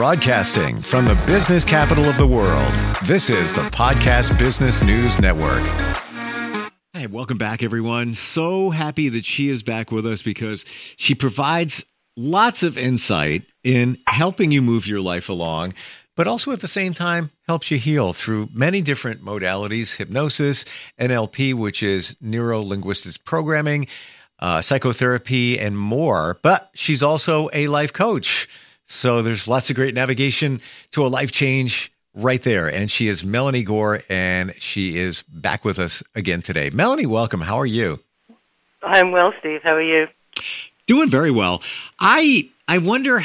Broadcasting from the business capital of the world, this is the Podcast Business News Network. Hey, welcome back, everyone. So happy that she is back with us because she provides lots of insight in helping you move your life along, but also at the same time helps you heal through many different modalities hypnosis, NLP, which is neuro linguistics programming, uh, psychotherapy, and more. But she's also a life coach. So there's lots of great navigation to a life change right there. And she is Melanie Gore, and she is back with us again today. Melanie, welcome. How are you? I'm well, Steve. How are you? Doing very well. I I wonder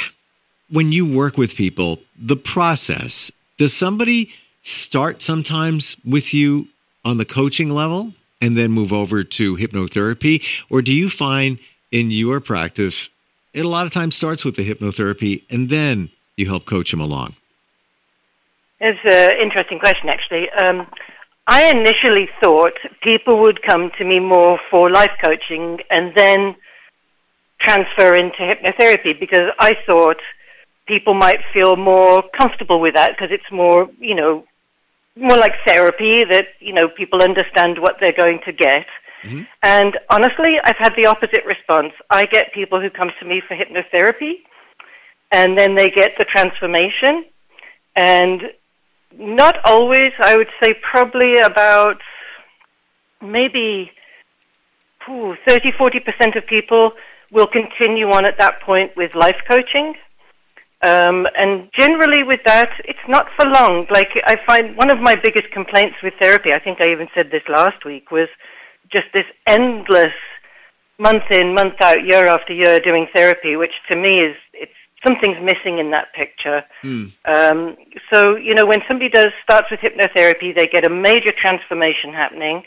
when you work with people, the process. Does somebody start sometimes with you on the coaching level and then move over to hypnotherapy, or do you find in your practice it a lot of times starts with the hypnotherapy and then you help coach them along? It's an interesting question, actually. Um, I initially thought people would come to me more for life coaching and then transfer into hypnotherapy because I thought people might feel more comfortable with that because it's more, you know, more like therapy that, you know, people understand what they're going to get. Mm-hmm. And honestly, I've had the opposite response. I get people who come to me for hypnotherapy, and then they get the transformation. And not always, I would say probably about maybe ooh, 30, 40% of people will continue on at that point with life coaching. Um, and generally, with that, it's not for long. Like, I find one of my biggest complaints with therapy, I think I even said this last week, was just this endless month in, month out, year after year doing therapy, which to me is it's something's missing in that picture. Mm. Um, so you know, when somebody does starts with hypnotherapy, they get a major transformation happening.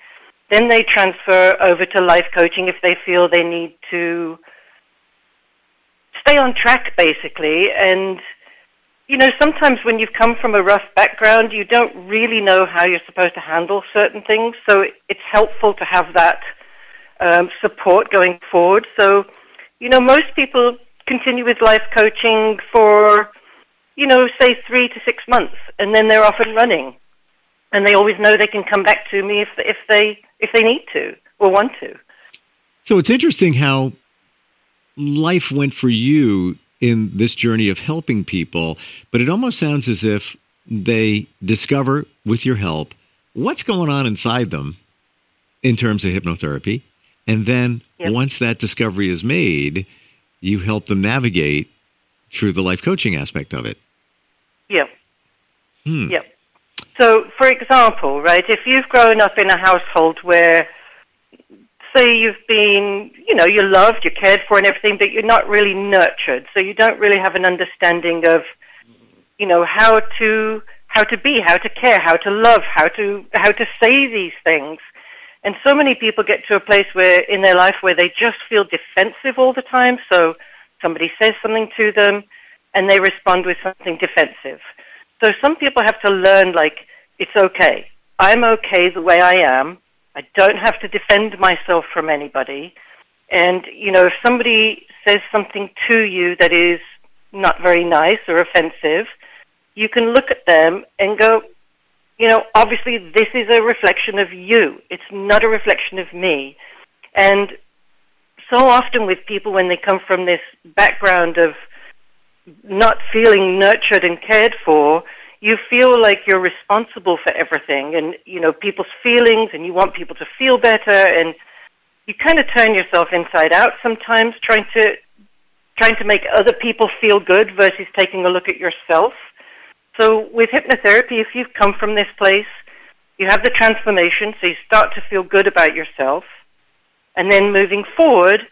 Then they transfer over to life coaching if they feel they need to stay on track, basically, and you know, sometimes when you've come from a rough background, you don't really know how you're supposed to handle certain things. So it's helpful to have that um, support going forward. So, you know, most people continue with life coaching for, you know, say three to six months, and then they're off and running, and they always know they can come back to me if if they if they need to or want to. So it's interesting how life went for you in this journey of helping people, but it almost sounds as if they discover with your help what's going on inside them in terms of hypnotherapy. And then yep. once that discovery is made, you help them navigate through the life coaching aspect of it. Yep. Hmm. Yep. So, for example, right, if you've grown up in a household where say you've been, you know, you're loved, you're cared for and everything, but you're not really nurtured. So you don't really have an understanding of, you know, how to how to be, how to care, how to love, how to how to say these things. And so many people get to a place where in their life where they just feel defensive all the time. So somebody says something to them and they respond with something defensive. So some people have to learn like it's okay. I'm okay the way I am I don't have to defend myself from anybody. And, you know, if somebody says something to you that is not very nice or offensive, you can look at them and go, you know, obviously this is a reflection of you. It's not a reflection of me. And so often with people when they come from this background of not feeling nurtured and cared for, you feel like you're responsible for everything and you know people's feelings and you want people to feel better and you kind of turn yourself inside out sometimes trying to trying to make other people feel good versus taking a look at yourself. So with hypnotherapy if you've come from this place you have the transformation so you start to feel good about yourself. And then moving forward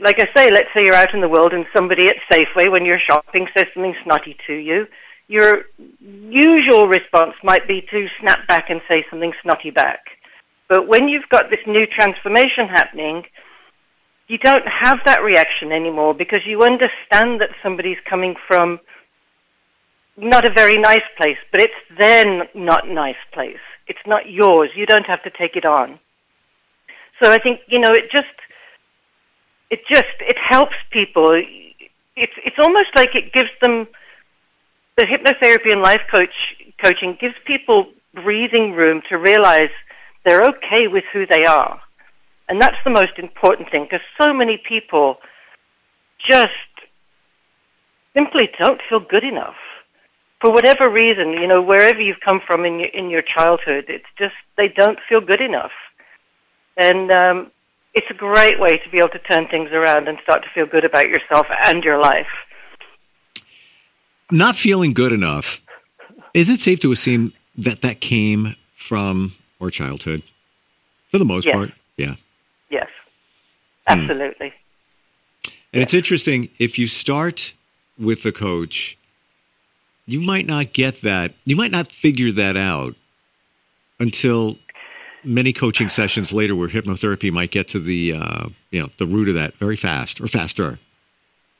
like I say, let's say you're out in the world and somebody at Safeway when you're shopping says something snotty to you your usual response might be to snap back and say something snotty back. But when you've got this new transformation happening, you don't have that reaction anymore because you understand that somebody's coming from not a very nice place, but it's their not nice place. It's not yours. You don't have to take it on. So I think, you know, it just, it just, it helps people. It's, it's almost like it gives them the hypnotherapy and life coach coaching gives people breathing room to realize they're okay with who they are. And that's the most important thing because so many people just simply don't feel good enough. For whatever reason, you know, wherever you've come from in your, in your childhood, it's just they don't feel good enough. And um, it's a great way to be able to turn things around and start to feel good about yourself and your life. Not feeling good enough. Is it safe to assume that that came from our childhood, for the most yes. part? Yeah. Yes. Absolutely. Hmm. And it's interesting if you start with the coach, you might not get that. You might not figure that out until many coaching sessions later, where hypnotherapy might get to the uh, you know the root of that very fast or faster.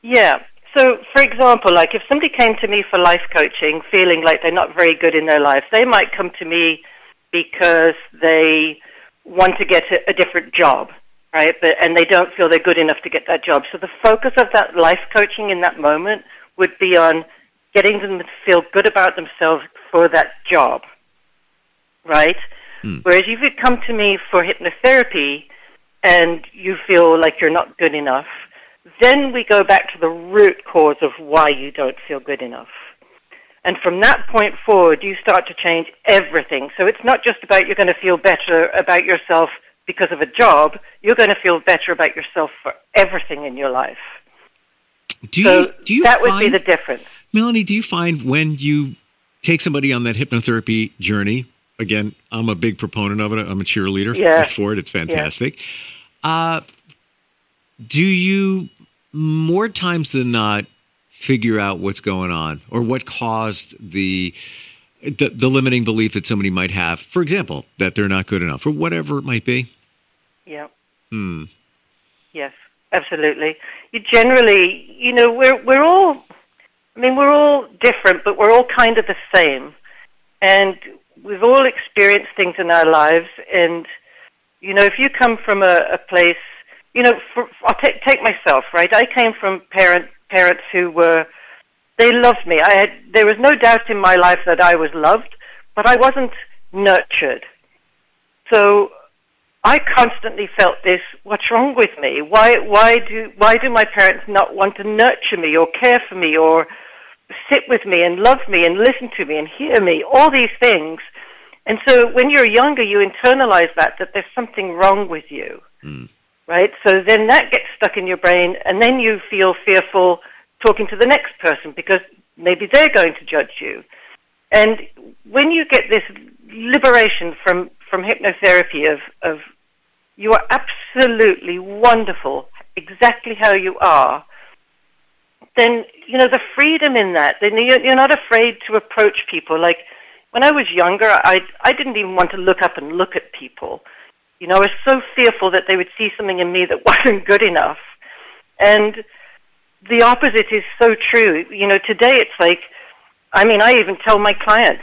Yeah. So, for example, like if somebody came to me for life coaching feeling like they're not very good in their life, they might come to me because they want to get a, a different job, right? But, and they don't feel they're good enough to get that job. So the focus of that life coaching in that moment would be on getting them to feel good about themselves for that job, right? Hmm. Whereas if you come to me for hypnotherapy and you feel like you're not good enough, then we go back to the root cause of why you don't feel good enough. And from that point forward, you start to change everything. So it's not just about you're going to feel better about yourself because of a job. You're going to feel better about yourself for everything in your life. Do so you, do you that would be the difference. Melanie, do you find when you take somebody on that hypnotherapy journey, again, I'm a big proponent of it. I'm a cheerleader Yeah. for it. It's fantastic. Uh, do you more times than not figure out what's going on or what caused the, the the limiting belief that somebody might have? For example, that they're not good enough or whatever it might be. Yeah. Hmm. Yes, absolutely. You generally, you know, we're we're all. I mean, we're all different, but we're all kind of the same, and we've all experienced things in our lives. And you know, if you come from a, a place, you know, for, I'll take take myself, right? I came from parent parents who were they loved me. I had there was no doubt in my life that I was loved, but I wasn't nurtured. So I constantly felt this, what's wrong with me? Why why do why do my parents not want to nurture me or care for me or sit with me and love me and listen to me and hear me? All these things. And so when you're younger you internalize that that there's something wrong with you. Mm. Right? So then that gets stuck in your brain and then you feel fearful talking to the next person because maybe they're going to judge you. And when you get this liberation from, from hypnotherapy of, of you are absolutely wonderful, exactly how you are, then, you know, the freedom in that, then you're, you're not afraid to approach people. Like, when I was younger, I, I didn't even want to look up and look at people. You know, I was so fearful that they would see something in me that wasn't good enough. And the opposite is so true. You know, today it's like, I mean, I even tell my clients,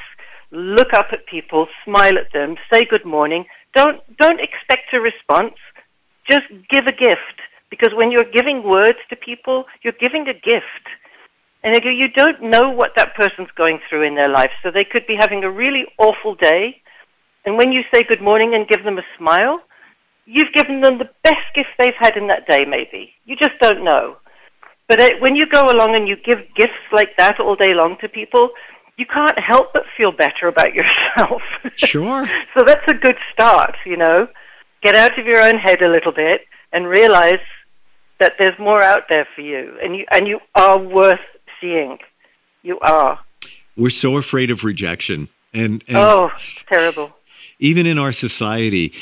look up at people, smile at them, say good morning. Don't don't expect a response. Just give a gift because when you're giving words to people, you're giving a gift. And you don't know what that person's going through in their life. So they could be having a really awful day. And when you say good morning and give them a smile, you've given them the best gift they've had in that day, maybe. You just don't know. But it, when you go along and you give gifts like that all day long to people, you can't help but feel better about yourself. Sure. so that's a good start, you know. Get out of your own head a little bit and realize that there's more out there for you and you and you are worth seeing. You are. We're so afraid of rejection. And, and oh, terrible. Even in our society,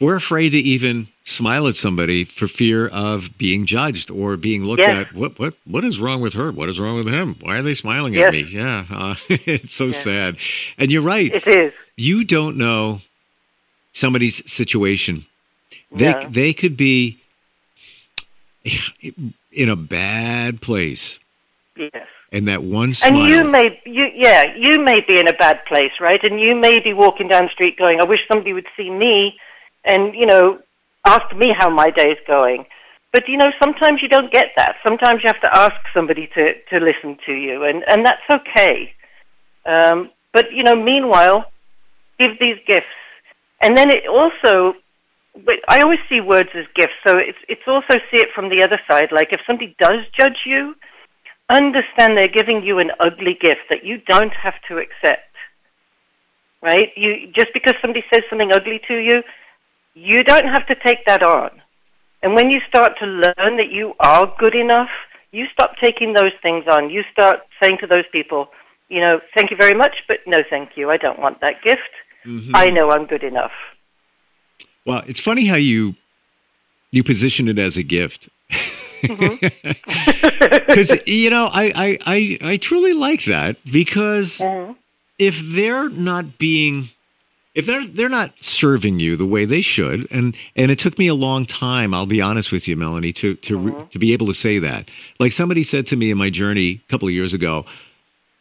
we're afraid to even smile at somebody for fear of being judged or being looked Yes. at. What what what is wrong with her? What is wrong with him? Why are they smiling Yes. at me? Yeah, uh, it's so sad. And you're right. It is. You don't know somebody's situation. They No. they could be in a bad place, Yes. And that one smile. And you may, you, yeah, you may be in a bad place, right? And you may be walking down the street going, I wish somebody would see me and, you know, ask me how my day is going. but you know, sometimes you don't get that. Sometimes you have to ask somebody to, to listen to you, and, and that's okay. Um, but you know, meanwhile, give these gifts, and then it also. But I always see words as gifts, so it's it's also see it from the other side. Like if somebody does judge you, understand they're giving you an ugly gift that you don't have to accept. Right? You just because somebody says something ugly to you, you don't have to take that on. And when you start to learn that you are good enough, you stop taking those things on. You start saying to those people, you know, thank you very much, but no thank you. I don't want that gift. Mm-hmm. I know I'm good enough. Well, it's funny how you you position it as a gift. Because mm-hmm. you know, I, I, I I truly like that because mm-hmm. if they're not being if they're they're not serving you the way they should, and and it took me a long time, I'll be honest with you, Melanie, to to mm-hmm. to be able to say that. Like somebody said to me in my journey a couple of years ago,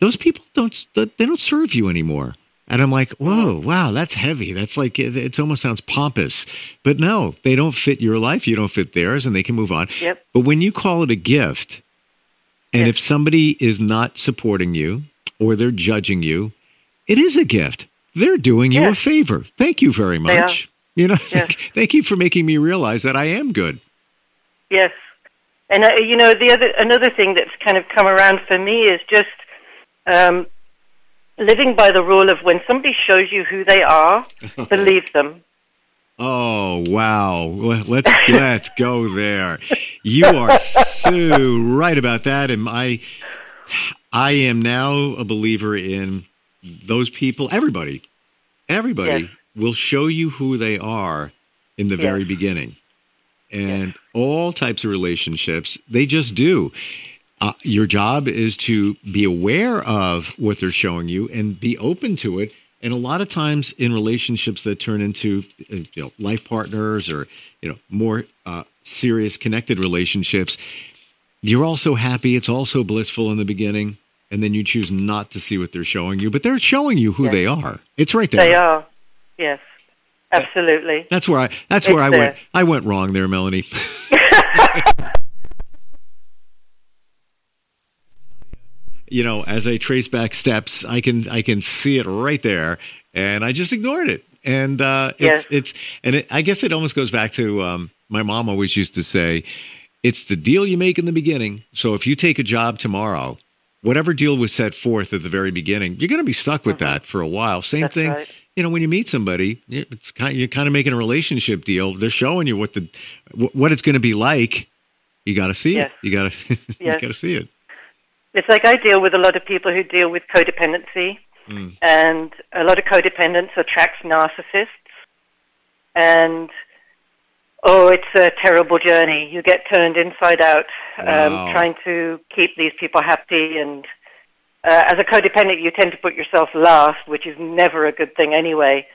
those people don't they don't serve you anymore. And I'm like, whoa, wow, that's heavy. That's like, it, it, almost sounds pompous. But no, they don't fit your life. You don't fit theirs, and they can move on. Yep. But when you call it a gift, and if somebody is not supporting you or they're judging you, it is a gift they're doing you a favor. Thank you very much. You know, yes. thank you for making me realize that I am good. Yes, and uh, you know the other another thing that's kind of come around for me is just um, living by the rule of when somebody shows you who they are, believe them. Oh wow! Let's let's go there. You are so right about that, and I I am now a believer in those people, everybody, everybody yes. will show you who they are in the yes. very beginning. And yes. all types of relationships, they just do. Uh, your job is to be aware of what they're showing you and be open to it. And a lot of times in relationships that turn into uh, you know, life partners or you know more uh, serious connected relationships, you're also happy. It's also blissful in the beginning and then you choose not to see what they're showing you, but they're showing you who yes. they are. It's right there. They are. Yes. Absolutely. That's where I that's it's where I there. went I went wrong there, Melanie. you know, as I trace back steps, I can I can see it right there and I just ignored it. And uh yes. it's it's and it, I guess it almost goes back to um my mom always used to say, it's the deal you make in the beginning. So if you take a job tomorrow whatever deal was set forth at the very beginning, you're going to be stuck with mm-hmm. that for a while. Same That's thing. Right. You know, when you meet somebody, it's kind of, you're kind of making a relationship deal. They're showing you what the what it's going to be like. You got to see yes. it. You got to you got to see it. It's like I deal with a lot of people who deal with codependency, mm. and a lot of codependence attracts narcissists, and Oh, it's a terrible journey. You get turned inside out um, wow. um, trying to keep these people happy. And uh, as a codependent, you tend to put yourself last, which is never a good thing anyway.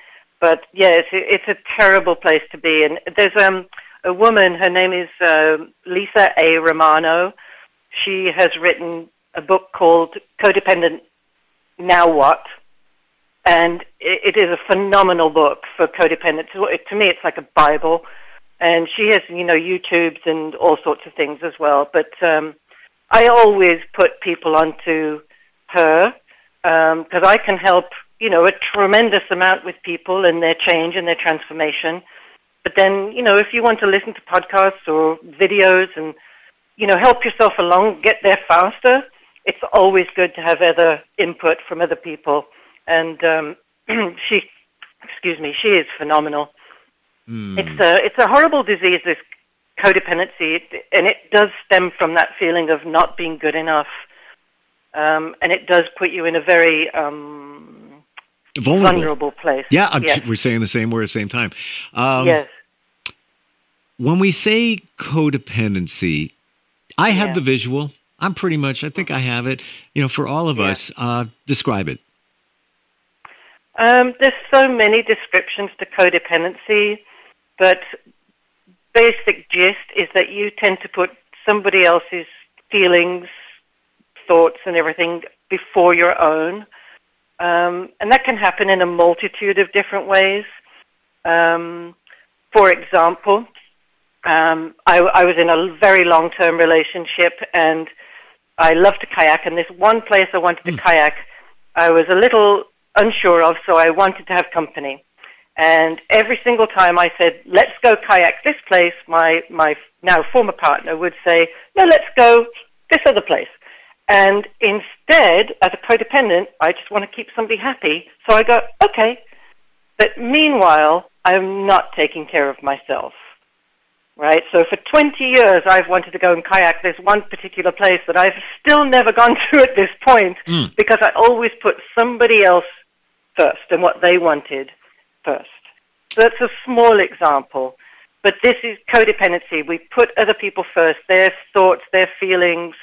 But yeah, it's, it's a terrible place to be. And there's um, a woman, her name is uh, Lisa A. Romano. She has written a book called Codependent Now What? And it, is a phenomenal book for codependents. To me, it's like a Bible and she has you know YouTubes and all sorts of things as well. But um, I always put people onto her because um, I can help you know a tremendous amount with people and their change and their transformation. But then you know if you want to listen to podcasts or videos and you know help yourself along, get there faster. It's always good to have other input from other people, and um, she, excuse me, she is phenomenal. Mm. It's a it's a horrible disease. This codependency, and it does stem from that feeling of not being good enough, um, and it does put you in a very um, vulnerable. vulnerable. place. Yeah, yes. we're saying the same word at the same time. Um, yes. When we say codependency, I have yeah. the visual. I'm pretty much. I think I have it. You know, for all of yeah. us, uh, describe it. Um, there's so many descriptions to codependency. But basic gist is that you tend to put somebody else's feelings, thoughts, and everything before your own. Um, and that can happen in a multitude of different ways. Um, for example, Um, I, I was in a very long-term relationship, and I love to kayak. And this one place I wanted to mm. kayak, I was a little unsure of, so I wanted to have company. And every single time I said, "Let's go kayak this place," my my now former partner would say, "No, let's go this other place." And instead, as a codependent, I just want to keep somebody happy. So I go, "Okay," but meanwhile, I'm not taking care of myself right? So for 20 years, I've wanted to go and kayak this one particular place that I've still never gone to at this point mm. because I always put somebody else first and what they wanted first. So that's a small example. But this is codependency. We put other people first. Their thoughts, their feelings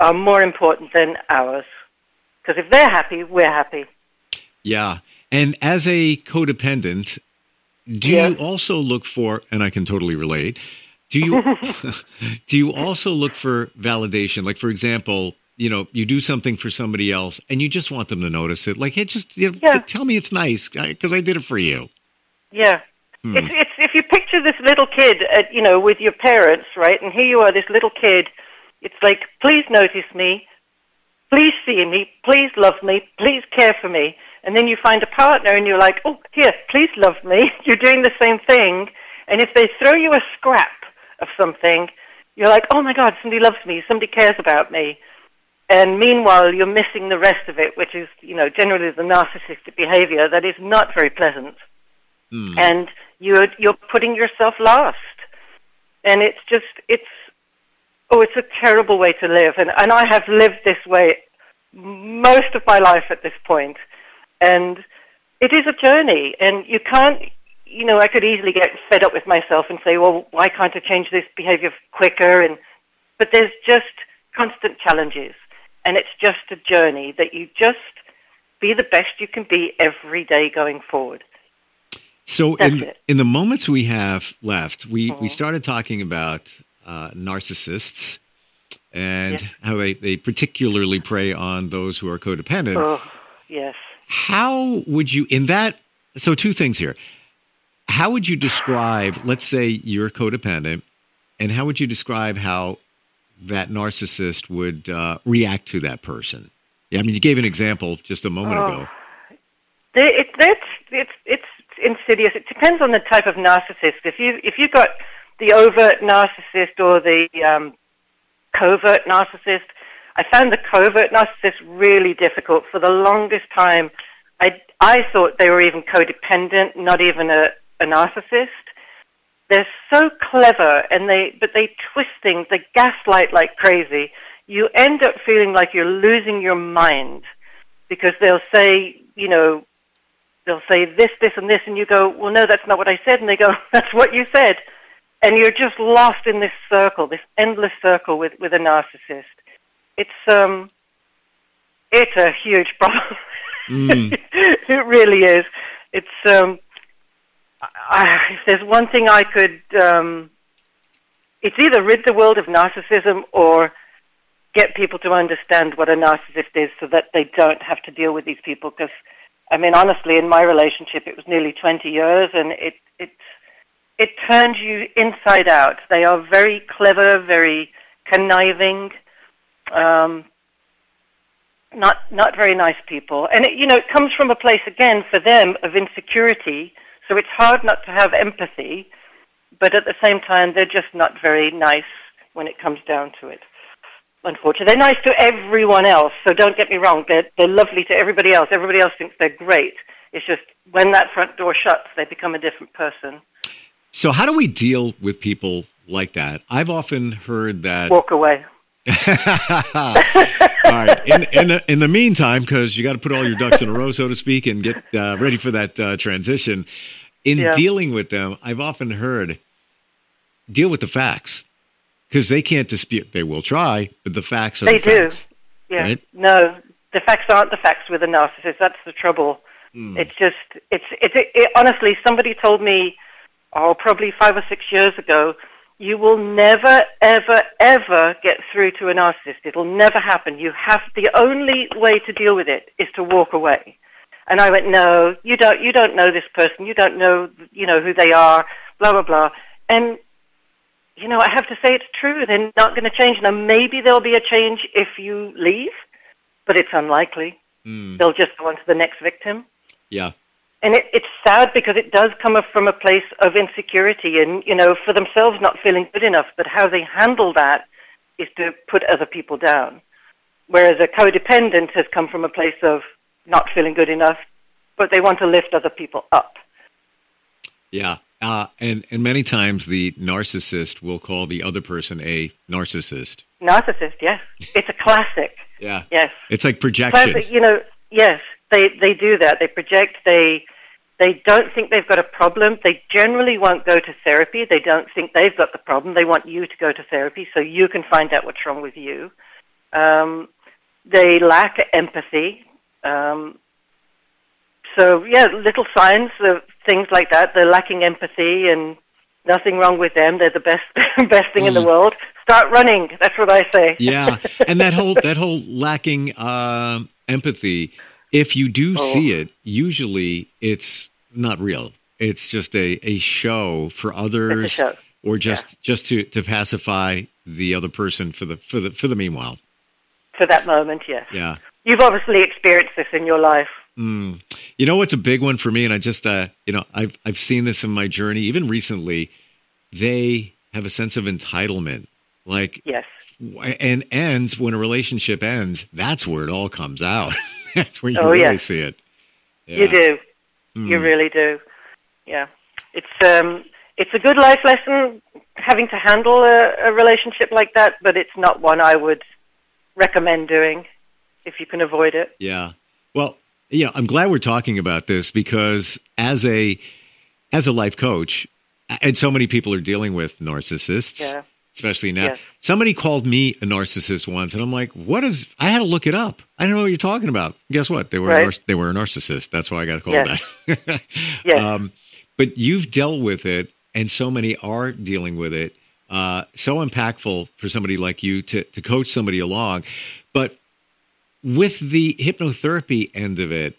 are more important than ours. Because if they're happy, we're happy. Yeah. And as a codependent, do yes. you also look for, and I can totally relate, do you do you also look for validation? Like, for example, you know, you do something for somebody else and you just want them to notice it. Like, hey, just you know, yeah. tell me it's nice because I did it for you. Yeah. Hmm. It's, it's, if you picture this little kid, at, you know, with your parents, right? And here you are, this little kid. It's like, please notice me, please see me, please love me, please care for me. And then you find a partner and you're like, oh, here, please love me. You're doing the same thing. And if they throw you a scrap of something, you're like, oh my God, somebody loves me, somebody cares about me. And meanwhile, you're missing the rest of it, which is, you know, generally the narcissistic behavior that is not very pleasant. Mm. And you're, you're putting yourself last. And it's just, it's, oh, it's a terrible way to live. And, and I have lived this way most of my life at this point. And it is a journey, and you can't, you know, I could easily get fed up with myself and say, well, why can't I change this behavior quicker? And but there's just constant challenges, and it's just a journey that you just be the best you can be every day going forward. So, in, in the moments we have left, we, mm-hmm. we started talking about uh, narcissists and yes. how they, they particularly prey on those who are codependent. Oh, yes. How would you, in that, so two things here. How would you describe, let's say you're codependent, and how would you describe how that narcissist would uh, react to that person? Yeah, I mean, you gave an example just a moment oh. ago. It, it's, it's, it's insidious. It depends on the type of narcissist. If you if you've got the overt narcissist or the um, covert narcissist, I found the covert narcissist really difficult. For the longest time, I, I thought they were even codependent, not even a, a narcissist. They're so clever, and they but they twist things. They gaslight like crazy. You end up feeling like you're losing your mind because they'll say, you know, they'll say this, this, and this, and you go, well, no, that's not what I said, and they go, that's what you said, and you're just lost in this circle, this endless circle with with a narcissist it's um, it's a huge problem. Mm. it really is. It's um, I, if there's one thing I could, um, it's either rid the world of narcissism or get people to understand what a narcissist is, so that they don't have to deal with these people. Because I mean, honestly, in my relationship, it was nearly 20 years, and it it it turns you inside out. They are very clever, very conniving um, not not very nice people, and it, you know it comes from a place again for them of insecurity. So it's hard not to have empathy, but at the same time they're just not very nice when it comes down to it. Unfortunately, they're nice to everyone else. So don't get me wrong; they're they're lovely to everybody else. Everybody else thinks they're great. It's just when that front door shuts, they become a different person. So how do we deal with people like that? I've often heard that walk away. All right. In, in, the, in the meantime, because you got to put all your ducks in a row, so to speak, and get uh, ready for that uh, transition. In yeah. dealing with them, I've often heard deal with the facts because they can't dispute. They will try, but the facts are they the do. Facts, yeah. Right? No, the facts aren't the facts with a narcissist. That's the trouble. Mm. It's just it's it's it, it, honestly somebody told me oh probably five or six years ago you will never, ever, ever get through to a narcissist. It'll never happen. You have the only way to deal with it is to walk away. And I went, no, you don't. You don't know this person. You don't know, you know who they are. Blah blah blah. And you know, I have to say it's true. They're not going to change. Now, maybe there'll be a change if you leave, but it's unlikely. Mm. They'll just go on to the next victim. Yeah. And it, it's sad because it does come from a place of insecurity and, you know, for themselves not feeling good enough, but how they handle that is to put other people down. Whereas a codependent has come from a place of not feeling good enough, but they want to lift other people up. Yeah. Uh, and, and many times the narcissist will call the other person a narcissist. Narcissist, yes. It's a classic. Yeah. Yes. It's like projection. Classic, you know, yes, they, they do that. They project, they, they don't think they've got a problem. They generally won't go to therapy. They don't think they've got the problem. They want you to go to therapy so you can find out what's wrong with you. Um, they lack empathy. Um, so, yeah, little signs of things like that. They're lacking empathy and nothing wrong with them. They're the best best thing in the world. Start running. That's what I say. yeah, and that whole that whole lacking uh, empathy. If you do Oh. see it, usually it's not real. It's just a, a show for others, show. or just just to, to pacify the other person for the for the for the meanwhile. For that moment, yes. Yeah. You've obviously experienced this in your life. Mm. You know what's a big one for me, and I just uh, you know I've I've seen this in my journey, even recently. They have a sense of entitlement, like Yes. and ends when a relationship ends. That's where it all comes out. that's where you Oh, really yeah. see it. Yeah. You do. You Mm. really do. Yeah. It's um it's a good life lesson having to handle a, a relationship like that, but it's not one I would recommend doing if you can avoid it. Yeah. Well, yeah, I'm glad we're talking about this because as a as a life coach, and so many people are dealing with narcissists, Yeah. Especially now. Yes. Somebody called me a narcissist once, and I'm like, "What is?" I had to look it up. I don't know what you're talking about. Guess what? They were a Right. nar- they were a narcissist. That's why I got called Yes. that. Yes. um, but you've dealt with it, and so many are dealing with it. Uh, so impactful for somebody like you to to coach somebody along, but with the hypnotherapy end of it,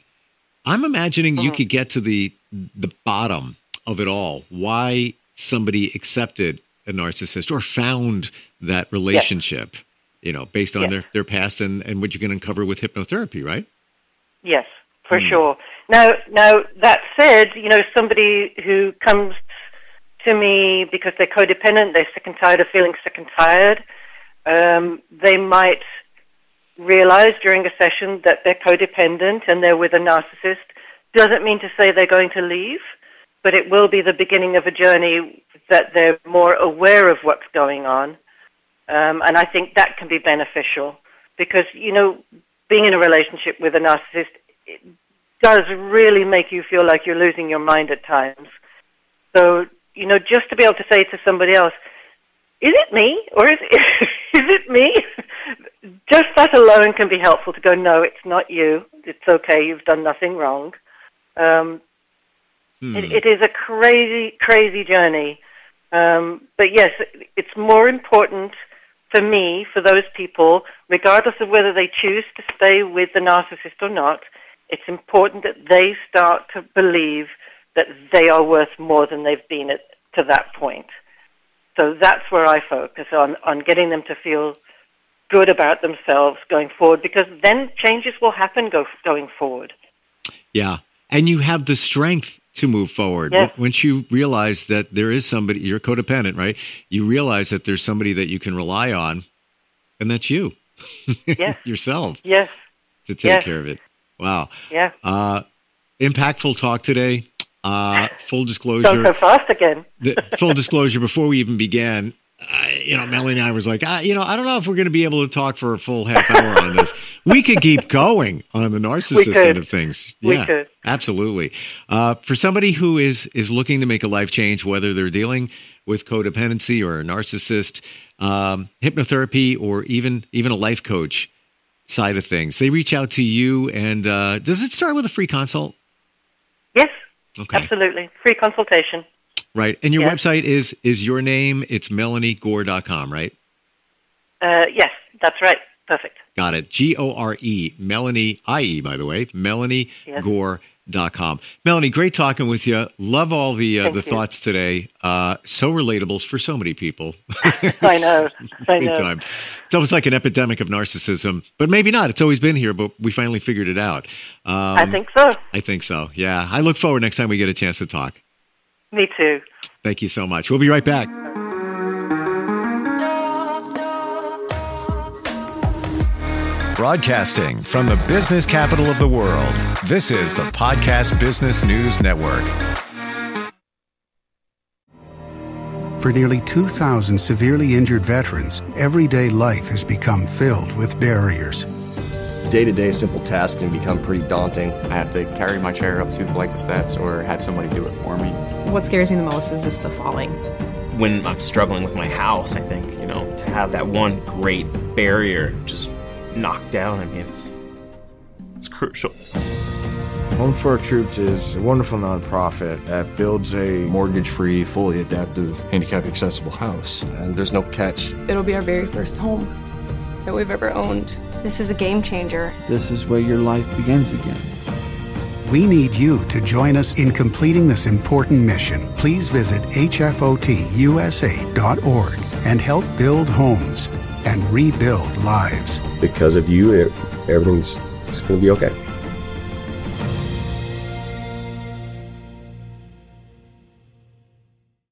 I'm imagining you Mhm. could get to the the bottom of it all. Why somebody accepted a narcissist or found that relationship, you know, based on Yes. their, their past and, and what you can uncover with hypnotherapy, right? Yes, for Hmm. sure. Now, now that said, you know, somebody who comes to me because they're codependent, they're sick and tired of feeling sick and tired, um, they might realize during a session that they're codependent and they're with a narcissist. Doesn't mean to say they're going to leave, but it will be the beginning of a journey that they're more aware of what's going on. Um, and I think that can be beneficial because, you know, being in a relationship with a narcissist it does really make you feel like you're losing your mind at times. So, you know, just to be able to say to somebody else, is it me or is it, is it me? just that alone can be helpful to go, no, it's not you. It's okay. You've done nothing wrong. Um, Hmm. it, it is a crazy, crazy journey. Um, but yes, it's more important for me, for those people, regardless of whether they choose to stay with the narcissist or not, it's important that they start to believe that they are worth more than they've been at, to that point. So that's where I focus on, on getting them to feel good about themselves going forward, because then changes will happen go, going forward. Yeah. And you have the strength to move forward. Yes. Once you realize that there is somebody, you're codependent, right? You realize that there's somebody that you can rely on, and that's you, Yes. yourself, Yes, to take Yes. care of it. Wow. yeah. Uh, impactful talk today. Uh, full disclosure. go fast again. the, full disclosure. Before we even began, uh, you know, Melanie and I was like, ah, you know, I don't know if we're going to be able to talk for a full half hour on this. We could keep going on the narcissist end of things. We yeah, could. absolutely. Uh, for somebody who is is looking to make a life change, whether they're dealing with codependency or a narcissist, um, hypnotherapy, or even even a life coach side of things, they reach out to you. And uh, does it start with a free consult? Yes, Okay. absolutely. Free consultation. Right. And your Yeah. website is is your name. It's melaniegore.com, right? Uh, yes, that's right. Perfect. Got it. G O R E. Melanie I E by the way. Melanie Yes. com. Melanie, great talking with you. Love all the uh, the you. thoughts today. Uh, so relatable for so many people. I know. I know. time. It's almost like an epidemic of narcissism, but maybe not. It's always been here, but we finally figured it out. Um, I think so. I think so. Yeah. I look forward next time we get a chance to talk. Me too. Thank you so much. We'll be right back. Broadcasting from the business capital of the world, this is the Podcast Business News Network. For nearly 2,000 severely injured veterans, everyday life has become filled with barriers. Day to day simple tasks can become pretty daunting. I have to carry my chair up two flights of steps or have somebody do it for me. What scares me the most is just the falling. When I'm struggling with my house, I think, you know, to have that one great barrier just knocked down, I mean, it's, it's crucial. Homes for Our Troops is a wonderful nonprofit that builds a mortgage free, fully adaptive, handicap accessible house. And there's no catch. It'll be our very first home that we've ever owned. This is a game changer. This is where your life begins again. We need you to join us in completing this important mission. Please visit hfotusa.org and help build homes and rebuild lives. Because of you, everything's going to be okay.